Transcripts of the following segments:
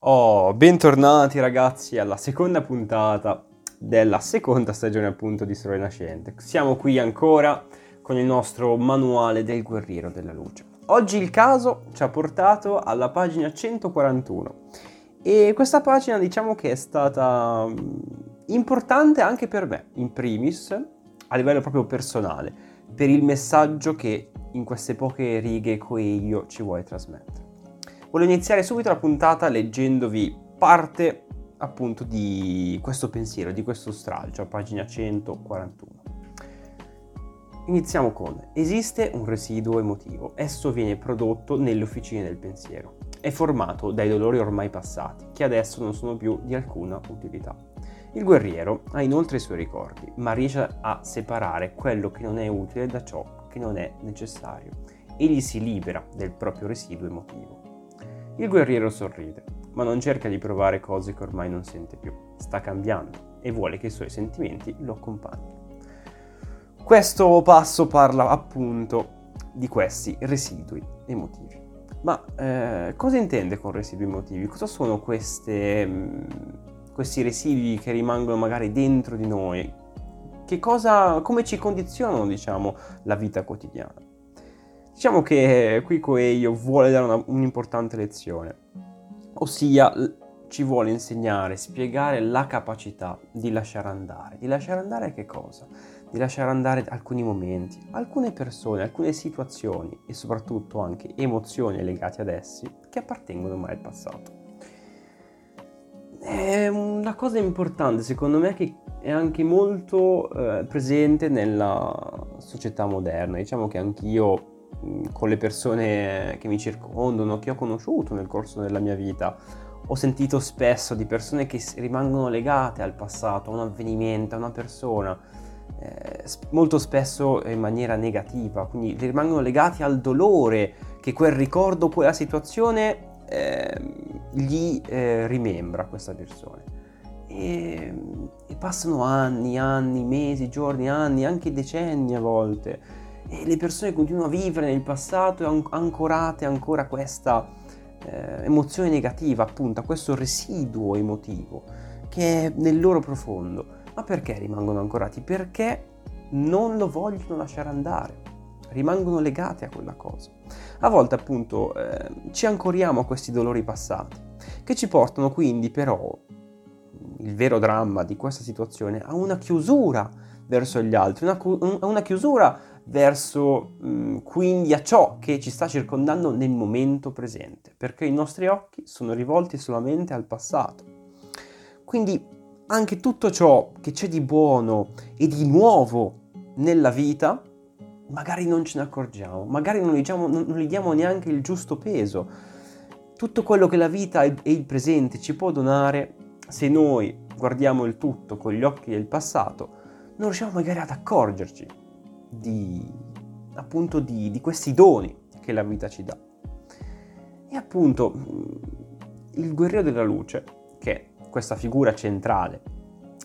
Oh, bentornati ragazzi alla seconda puntata della seconda stagione appunto di Storia Nascente. Siamo qui ancora con il nostro manuale del guerriero della luce. Oggi il caso ci ha portato alla pagina 141 e questa pagina diciamo che è stata mm, importante anche per me, in primis, a livello proprio personale, per il messaggio che in queste poche righe Coelho ci vuole trasmettere. Voglio iniziare subito la puntata leggendovi parte appunto di questo pensiero, di questo stralcio, a pagina 141. Iniziamo con esiste un residuo emotivo, esso viene prodotto nelle officine del pensiero, è formato dai dolori ormai passati, che adesso non sono più di alcuna utilità. Il guerriero ha inoltre i suoi ricordi, ma riesce a separare quello che non è utile da ciò che non è necessario. Egli si libera del proprio residuo emotivo. Il guerriero sorride, ma non cerca di provare cose che ormai non sente più. Sta cambiando e vuole che i suoi sentimenti lo accompagnino. Questo passo parla appunto di questi residui emotivi. Ma eh, cosa intende con residui emotivi? Cosa sono queste, mm, questi residui che rimangono magari dentro di noi? Cosa, come ci condizionano, diciamo, la vita quotidiana? Diciamo che qui Coelho vuole dare una, un'importante lezione, ossia ci vuole insegnare, spiegare la capacità di lasciare andare. Di lasciare andare che cosa? Di lasciare andare alcuni momenti, alcune persone, alcune situazioni e soprattutto anche emozioni legate ad essi che appartengono ormai al passato. È una cosa importante secondo me che è anche molto eh, presente nella società moderna. Diciamo che anch'io con le persone che mi circondano, che ho conosciuto nel corso della mia vita. Ho sentito spesso di persone che rimangono legate al passato, a un avvenimento, a una persona, eh, molto spesso in maniera negativa, quindi rimangono legati al dolore che quel ricordo, quella situazione eh, gli eh, rimembra questa persona. E, e passano anni, anni, mesi, giorni, anni, anche decenni a volte e le persone continuano a vivere nel passato ancorate ancora a questa eh, emozione negativa, appunto, a questo residuo emotivo che è nel loro profondo. Ma perché rimangono ancorati? Perché non lo vogliono lasciare andare, rimangono legati a quella cosa. A volte appunto eh, ci ancoriamo a questi dolori passati, che ci portano quindi però, il vero dramma di questa situazione, a una chiusura verso gli altri, una, una chiusura verso mh, mm, quindi a ciò che ci sta circondando nel momento presente, perché i nostri occhi sono rivolti solamente al passato. Quindi anche tutto ciò che c'è di buono e di nuovo nella vita, magari non ce ne accorgiamo, magari non gli diamo, non gli diamo neanche il giusto peso. Tutto quello che la vita e il presente ci può donare, se noi guardiamo il tutto con gli occhi del passato, non riusciamo magari ad accorgerci di, appunto di, di questi doni che la vita ci dà. E appunto il guerriero della luce, che è questa figura centrale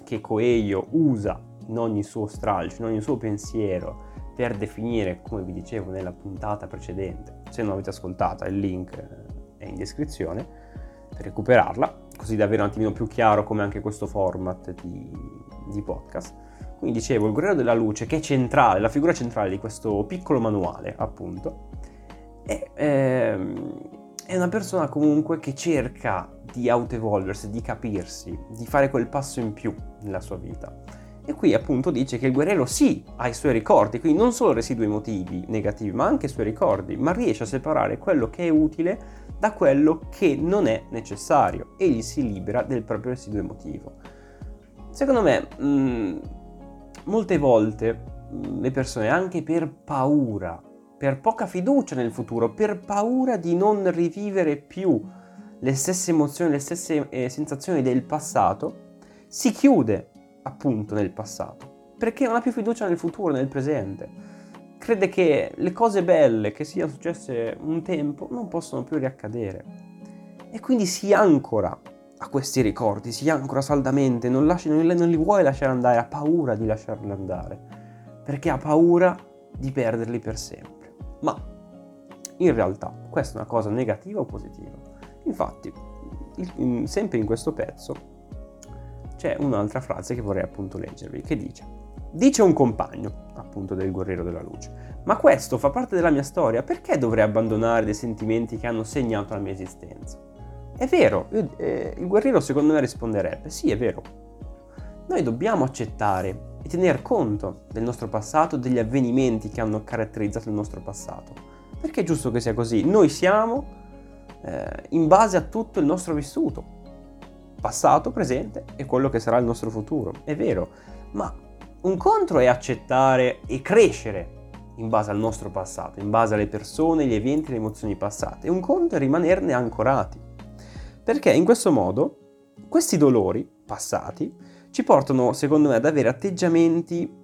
che Coelho usa in ogni suo stralcio, in ogni suo pensiero, per definire, come vi dicevo nella puntata precedente, se non avete ascoltata il link è in descrizione, per recuperarla, così da avere un attimino più chiaro come anche questo format di, di podcast. Quindi dicevo, il guerriero della luce, che è centrale, la figura centrale di questo piccolo manuale, appunto, è, ehm, è una persona comunque che cerca di autoevolversi, di capirsi, di fare quel passo in più nella sua vita. E qui appunto dice che il guerriero sì ha i suoi ricordi, quindi non solo residui emotivi negativi, ma anche i suoi ricordi, ma riesce a separare quello che è utile da quello che non è necessario. Egli si libera del proprio residuo emotivo. Secondo me, mh, mm, molte volte mm, le persone, anche per paura, per poca fiducia nel futuro, per paura di non rivivere più le stesse emozioni, le stesse eh, sensazioni del passato, si chiude appunto nel passato, perché non ha più fiducia nel futuro, nel presente. Crede che le cose belle che siano successe un tempo non possono più riaccadere. E quindi si ancora a questi ricordi, si ancora saldamente, non, lasci, non, non li vuole lasciare andare, ha paura di lasciarli andare, perché ha paura di perderli per sempre. Ma in realtà questa è una cosa negativa o positiva? Infatti, in, sempre in questo pezzo c'è un'altra frase che vorrei appunto leggervi, che dice, dice un compagno, appunto del guerriero della luce, ma questo fa parte della mia storia, perché dovrei abbandonare dei sentimenti che hanno segnato la mia esistenza? È vero, eh, il guerriero secondo me risponderebbe, sì è vero, noi dobbiamo accettare e tener conto del nostro passato, degli avvenimenti che hanno caratterizzato il nostro passato. Perché è giusto che sia così? Noi siamo eh, in base a tutto il nostro vissuto, passato, presente e quello che sarà il nostro futuro. È vero, ma un contro è accettare e crescere in base al nostro passato, in base alle persone, gli eventi, le emozioni passate. Un conto è rimanerne ancorati. Perché in questo modo questi dolori passati ci portano, secondo me, ad avere atteggiamenti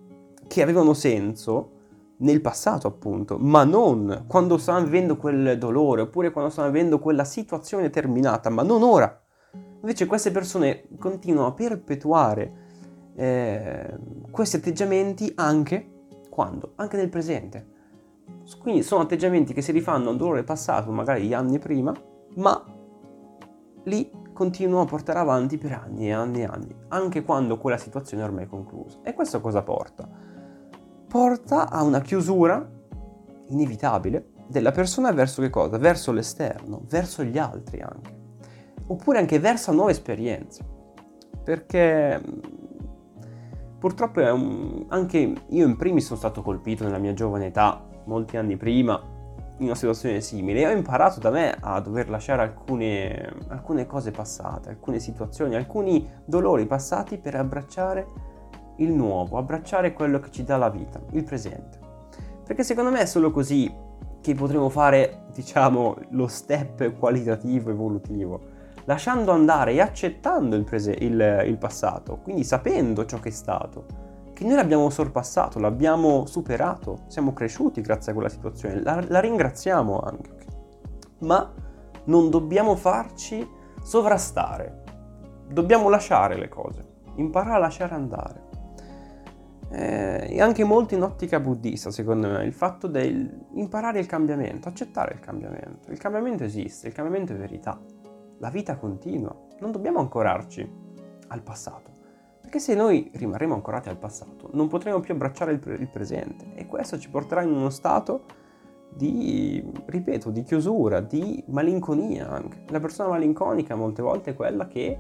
che avevano senso nel passato, appunto, ma non quando stanno vivendo quel dolore, oppure quando stanno vivendo quella situazione determinata, ma non ora. Invece queste persone continuano a perpetuare eh, questi atteggiamenti anche quando? Anche nel presente. Quindi sono atteggiamenti che si rifanno a un dolore passato, magari anni prima, ma lì continuano a portare avanti per anni e anni e anni, anche quando quella situazione è ormai conclusa. E questo cosa porta? Porta a una chiusura inevitabile della persona verso che cosa? Verso l'esterno, verso gli altri anche. Oppure anche verso nuove esperienze. Perché purtroppo un... anche io in primis sono stato colpito nella mia giovane età, molti anni prima, in una situazione simile e ho imparato da me a dover lasciare alcune, alcune cose passate, alcune situazioni, alcuni dolori passati per abbracciare il nuovo, abbracciare quello che ci dà la vita, il presente. Perché secondo me è solo così che potremo fare, diciamo, lo step qualitativo, evolutivo, lasciando andare e accettando il, prese- il, il passato, quindi sapendo ciò che è stato che noi l'abbiamo sorpassato, l'abbiamo superato, siamo cresciuti grazie a quella situazione, la, la ringraziamo anche. Ma non dobbiamo farci sovrastare, dobbiamo lasciare le cose, imparare a lasciare andare. Eh, e anche molto in ottica buddista, secondo me, il fatto di imparare il cambiamento, accettare il cambiamento. Il cambiamento esiste, il cambiamento è verità. La vita continua, non dobbiamo ancorarci al passato. Perché se noi rimarremo ancorati al passato, non potremo più abbracciare il, pre- il presente e questo ci porterà in uno stato di, ripeto, di chiusura, di malinconia anche. La persona malinconica molte volte è quella che eh,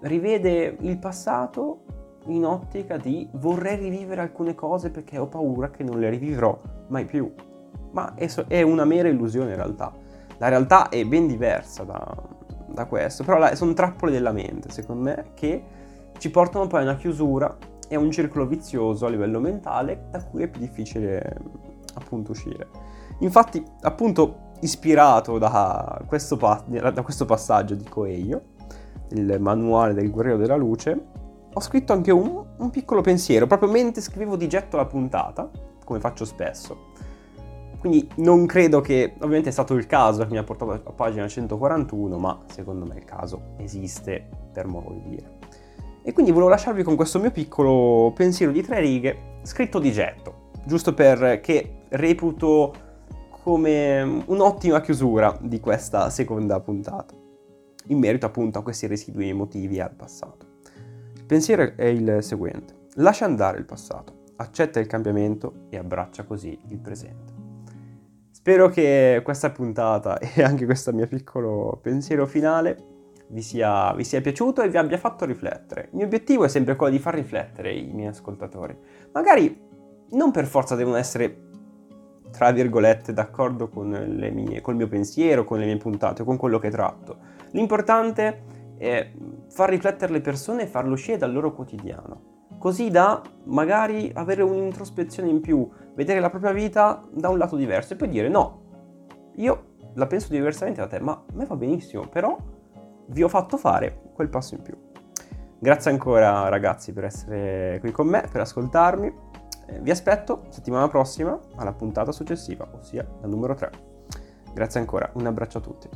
rivede il passato in ottica di vorrei rivivere alcune cose perché ho paura che non le rivivrò mai più. Ma è, è una mera illusione in realtà. La realtà è ben diversa da, da questo, però la, sono trappole della mente, secondo me, che ci portano poi a una chiusura e a un circolo vizioso a livello mentale da cui è più difficile appunto uscire. Infatti, appunto, ispirato da questo, pa- da questo passaggio di Coelho, il manuale del guerriero della luce, ho scritto anche un, un piccolo pensiero, proprio mentre scrivevo di getto la puntata, come faccio spesso quindi non credo che, ovviamente è stato il caso che mi ha portato a pagina 141, ma secondo me il caso esiste per modo di dire. E quindi volevo lasciarvi con questo mio piccolo pensiero di tre righe, scritto di getto, giusto perché reputo come un'ottima chiusura di questa seconda puntata, in merito appunto a questi residui emotivi al passato. Il pensiero è il seguente, lascia andare il passato, accetta il cambiamento e abbraccia così il presente. Spero che questa puntata e anche questo mio piccolo pensiero finale vi sia, vi sia, piaciuto e vi abbia fatto riflettere. Il mio obiettivo è sempre quello di far riflettere i miei ascoltatori. Magari non per forza devono essere, tra virgolette, d'accordo con mie, col mio pensiero, con le mie puntate, con quello che tratto. L'importante è far riflettere le persone e farlo uscire dal loro quotidiano così da magari avere un'introspezione in più, vedere la propria vita da un lato diverso e poi dire no, io la penso diversamente da te, ma a me va benissimo, però vi ho fatto fare quel passo in più. Grazie ancora ragazzi per essere qui con me, per ascoltarmi. Eh, vi aspetto settimana prossima alla puntata successiva, ossia la numero 3. Grazie ancora, un abbraccio a tutti.